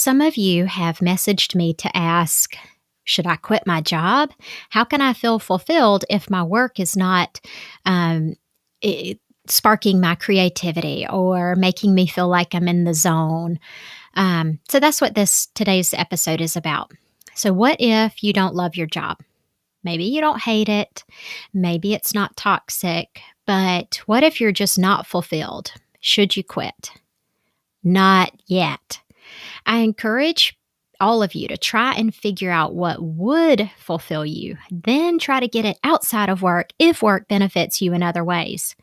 Some of you have messaged me to ask should I quit my job? How can I feel fulfilled if my work is not um, it, sparking my creativity or making me feel like I'm in the zone? Um, so that's what this today's episode is about. So, what if you don't love your job? Maybe you don't hate it. Maybe it's not toxic. But what if you're just not fulfilled? Should you quit? Not yet. I encourage all of you to try and figure out what would fulfill you, then try to get it outside of work if work benefits you in other ways.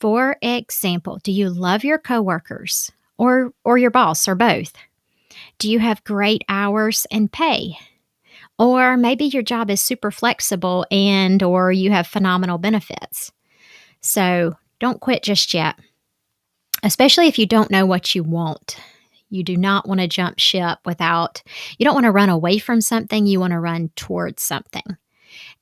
For example, do you love your coworkers or or your boss or both? Do you have great hours and pay? Or maybe your job is super flexible and or you have phenomenal benefits. So, don't quit just yet. Especially if you don't know what you want. You do not want to jump ship without, you don't want to run away from something, you want to run towards something.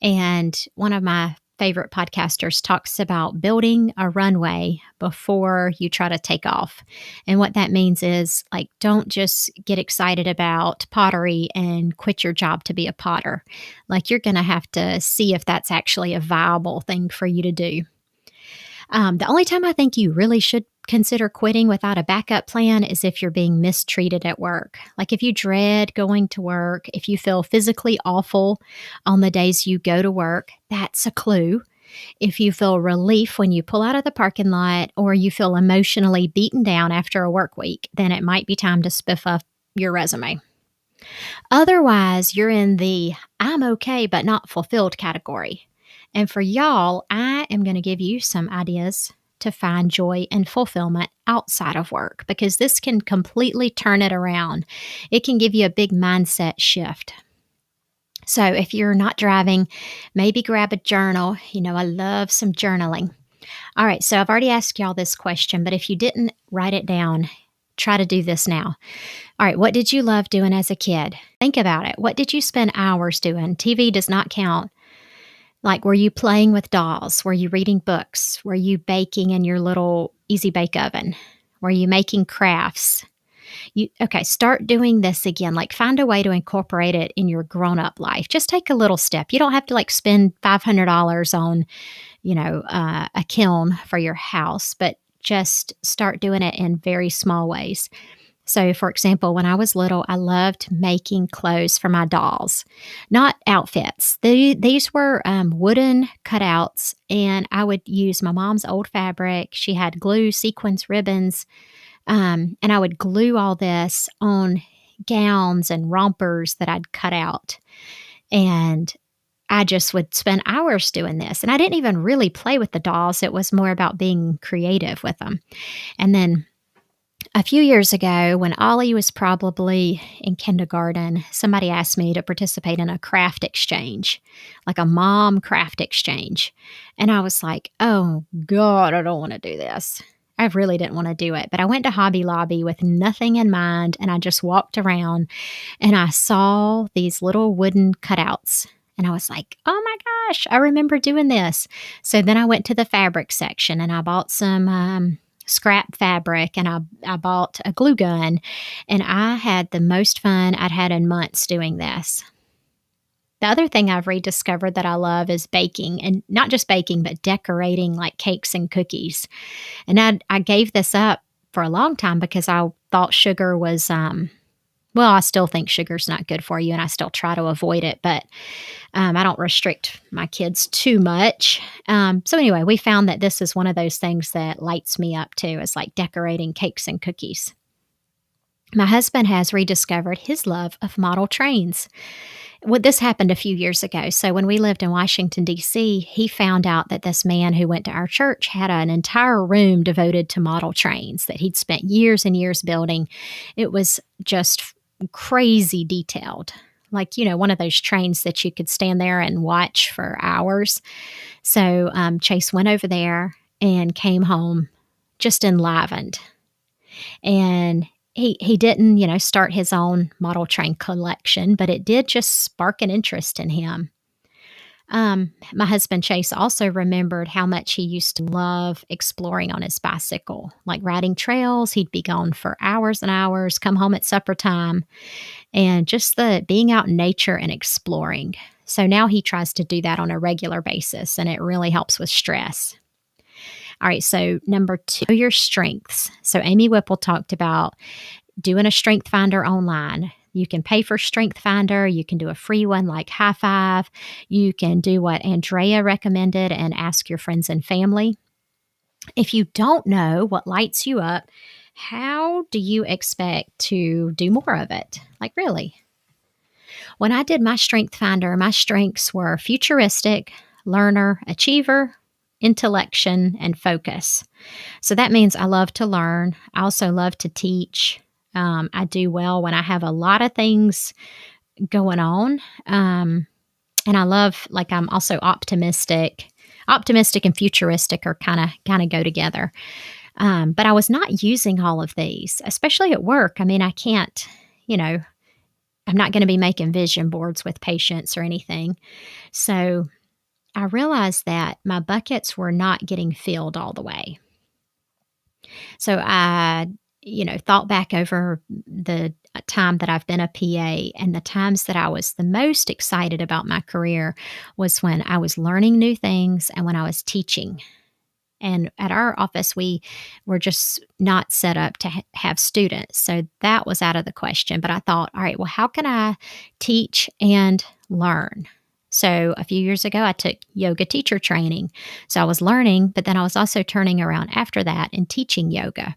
And one of my favorite podcasters talks about building a runway before you try to take off. And what that means is like, don't just get excited about pottery and quit your job to be a potter. Like, you're going to have to see if that's actually a viable thing for you to do. Um, the only time I think you really should consider quitting without a backup plan is if you're being mistreated at work. Like if you dread going to work, if you feel physically awful on the days you go to work, that's a clue. If you feel relief when you pull out of the parking lot or you feel emotionally beaten down after a work week, then it might be time to spiff up your resume. Otherwise, you're in the I'm okay but not fulfilled category. And for y'all, I am going to give you some ideas to find joy and fulfillment outside of work because this can completely turn it around. It can give you a big mindset shift. So, if you're not driving, maybe grab a journal. You know, I love some journaling. All right, so I've already asked y'all this question, but if you didn't write it down, try to do this now. All right, what did you love doing as a kid? Think about it. What did you spend hours doing? TV does not count. Like, were you playing with dolls? Were you reading books? Were you baking in your little easy bake oven? Were you making crafts? You okay, start doing this again. Like find a way to incorporate it in your grown-up life. Just take a little step. You don't have to like spend $500 on, you know, uh, a kiln for your house, but just start doing it in very small ways. So, for example, when I was little, I loved making clothes for my dolls, not outfits. The, these were um, wooden cutouts, and I would use my mom's old fabric. She had glue, sequins, ribbons, um, and I would glue all this on gowns and rompers that I'd cut out. And I just would spend hours doing this. And I didn't even really play with the dolls. It was more about being creative with them. And then a few years ago, when Ollie was probably in kindergarten, somebody asked me to participate in a craft exchange, like a mom craft exchange. And I was like, oh, God, I don't want to do this. I really didn't want to do it. But I went to Hobby Lobby with nothing in mind and I just walked around and I saw these little wooden cutouts. And I was like, oh my gosh, I remember doing this. So then I went to the fabric section and I bought some. Um, scrap fabric and I, I bought a glue gun and I had the most fun I'd had in months doing this. The other thing I've rediscovered that I love is baking and not just baking, but decorating like cakes and cookies. And I, I gave this up for a long time because I thought sugar was um, well, I still think sugar's not good for you and I still try to avoid it, but um, I don't restrict my kids too much. Um, so, anyway, we found that this is one of those things that lights me up too. is like decorating cakes and cookies. My husband has rediscovered his love of model trains. Well, this happened a few years ago. So, when we lived in Washington, D.C., he found out that this man who went to our church had an entire room devoted to model trains that he'd spent years and years building. It was just crazy detailed. Like you know one of those trains that you could stand there and watch for hours. So um, Chase went over there and came home just enlivened. And he he didn't you know start his own model train collection but it did just spark an interest in him um, my husband Chase also remembered how much he used to love exploring on his bicycle, like riding trails. He'd be gone for hours and hours, come home at supper time, and just the being out in nature and exploring. So now he tries to do that on a regular basis, and it really helps with stress. All right, so number two, your strengths. So Amy Whipple talked about doing a strength finder online, you can pay for Strength Finder. You can do a free one like High Five. You can do what Andrea recommended and ask your friends and family. If you don't know what lights you up, how do you expect to do more of it? Like, really? When I did my Strength Finder, my strengths were futuristic, learner, achiever, intellection, and focus. So that means I love to learn. I also love to teach. Um, I do well when I have a lot of things going on. Um, and I love, like, I'm also optimistic. Optimistic and futuristic are kind of kind of go together. Um, but I was not using all of these, especially at work. I mean, I can't, you know, I'm not going to be making vision boards with patients or anything. So I realized that my buckets were not getting filled all the way. So I you know, thought back over the uh, time that I've been a PA and the times that I was the most excited about my career was when I was learning new things and when I was teaching. And at our office, we were just not set up to ha- have students. So that was out of the question. But I thought, all right, well, how can I teach and learn? So a few years ago, I took yoga teacher training. So I was learning, but then I was also turning around after that and teaching yoga.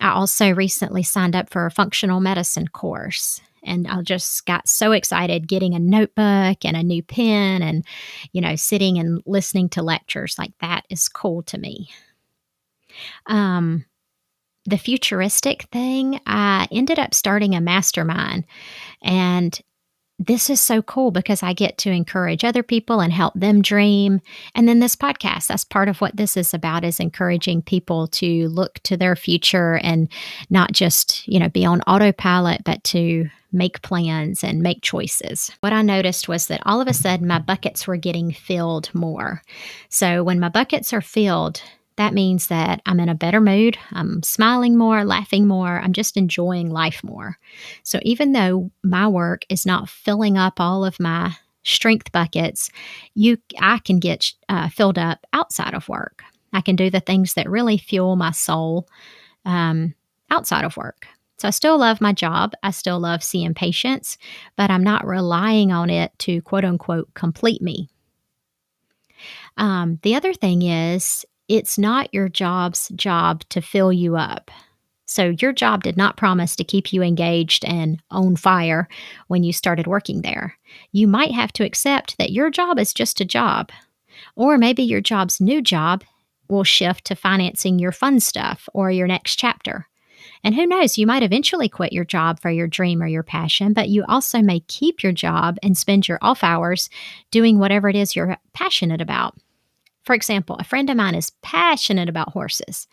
I also recently signed up for a functional medicine course and I just got so excited getting a notebook and a new pen and, you know, sitting and listening to lectures like that is cool to me. Um, the futuristic thing, I ended up starting a mastermind and this is so cool because I get to encourage other people and help them dream. And then this podcast, that's part of what this is about is encouraging people to look to their future and not just, you know, be on autopilot, but to make plans and make choices. What I noticed was that all of a sudden my buckets were getting filled more. So when my buckets are filled, that means that I'm in a better mood. I'm smiling more, laughing more. I'm just enjoying life more. So even though my work is not filling up all of my strength buckets, you I can get uh, filled up outside of work. I can do the things that really fuel my soul um, outside of work. So I still love my job. I still love seeing patients, but I'm not relying on it to quote unquote complete me. Um, the other thing is, it's not your job's job to fill you up. So, your job did not promise to keep you engaged and on fire when you started working there. You might have to accept that your job is just a job. Or maybe your job's new job will shift to financing your fun stuff or your next chapter. And who knows, you might eventually quit your job for your dream or your passion, but you also may keep your job and spend your off hours doing whatever it is you're passionate about. For example, a friend of mine is passionate about horses.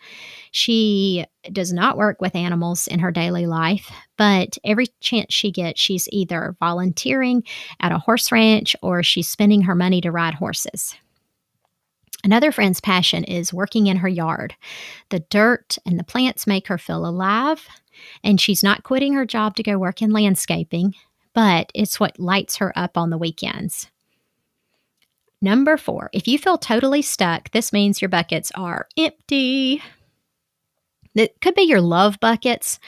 She does not work with animals in her daily life, but every chance she gets, she's either volunteering at a horse ranch or she's spending her money to ride horses. Another friend's passion is working in her yard. The dirt and the plants make her feel alive, and she's not quitting her job to go work in landscaping, but it's what lights her up on the weekends. Number four, if you feel totally stuck, this means your buckets are empty. It could be your love buckets.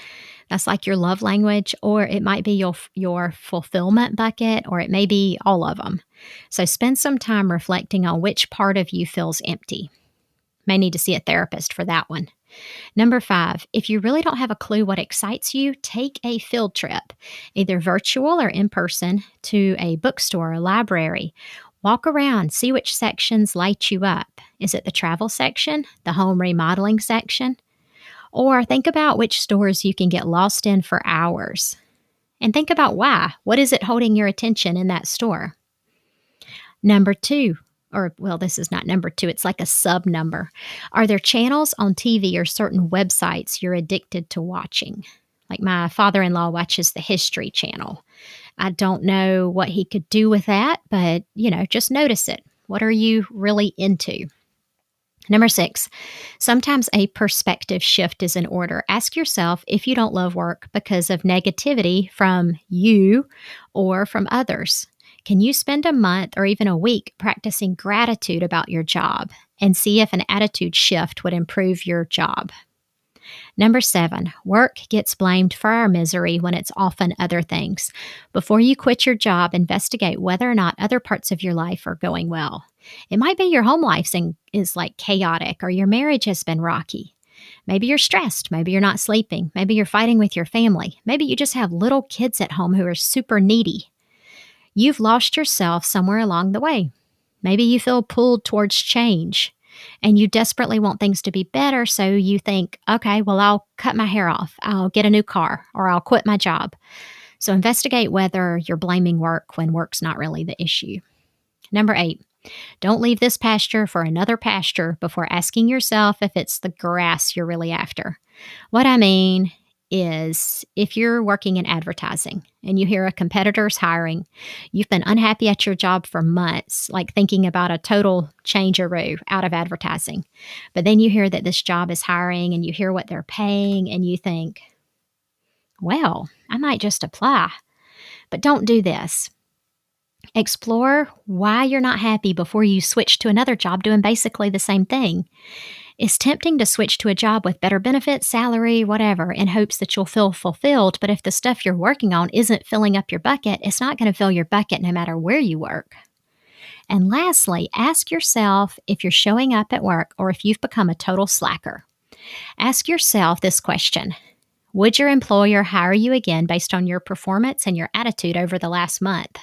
That's like your love language, or it might be your, your fulfillment bucket, or it may be all of them. So spend some time reflecting on which part of you feels empty. May need to see a therapist for that one. Number five, if you really don't have a clue what excites you, take a field trip, either virtual or in person, to a bookstore or library. Walk around, see which sections light you up. Is it the travel section, the home remodeling section? Or think about which stores you can get lost in for hours. And think about why. What is it holding your attention in that store? Number two, or well, this is not number two, it's like a sub number. Are there channels on TV or certain websites you're addicted to watching? Like my father in law watches the History Channel. I don't know what he could do with that, but you know, just notice it. What are you really into? Number six, sometimes a perspective shift is in order. Ask yourself if you don't love work because of negativity from you or from others. Can you spend a month or even a week practicing gratitude about your job and see if an attitude shift would improve your job? Number seven, work gets blamed for our misery when it's often other things. Before you quit your job, investigate whether or not other parts of your life are going well. It might be your home life is like chaotic or your marriage has been rocky. Maybe you're stressed. Maybe you're not sleeping. Maybe you're fighting with your family. Maybe you just have little kids at home who are super needy. You've lost yourself somewhere along the way. Maybe you feel pulled towards change and you desperately want things to be better. So you think, okay, well, I'll cut my hair off, I'll get a new car, or I'll quit my job. So investigate whether you're blaming work when work's not really the issue. Number eight, don't leave this pasture for another pasture before asking yourself if it's the grass you're really after. What I mean is if you're working in advertising and you hear a competitor's hiring, you've been unhappy at your job for months, like thinking about a total changeroo out of advertising. But then you hear that this job is hiring and you hear what they're paying and you think, well, I might just apply. But don't do this. Explore why you're not happy before you switch to another job doing basically the same thing. It's tempting to switch to a job with better benefits, salary, whatever, in hopes that you'll feel fulfilled. But if the stuff you're working on isn't filling up your bucket, it's not going to fill your bucket no matter where you work. And lastly, ask yourself if you're showing up at work or if you've become a total slacker. Ask yourself this question Would your employer hire you again based on your performance and your attitude over the last month?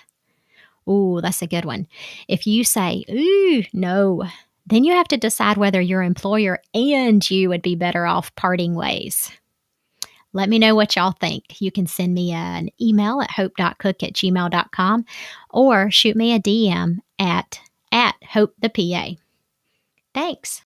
Ooh, that's a good one. If you say, ooh, no, then you have to decide whether your employer and you would be better off parting ways. Let me know what y'all think. You can send me an email at hope.cook at gmail.com or shoot me a DM at, at hope the PA. Thanks.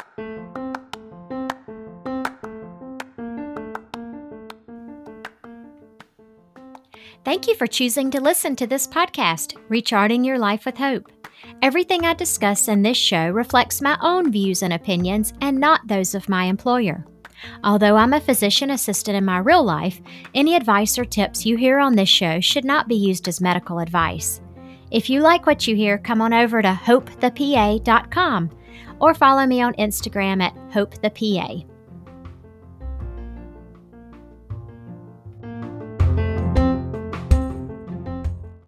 Thank you for choosing to listen to this podcast, Recharting Your Life with Hope. Everything I discuss in this show reflects my own views and opinions and not those of my employer. Although I'm a physician assistant in my real life, any advice or tips you hear on this show should not be used as medical advice. If you like what you hear, come on over to hopethepa.com or follow me on Instagram at hopethepa.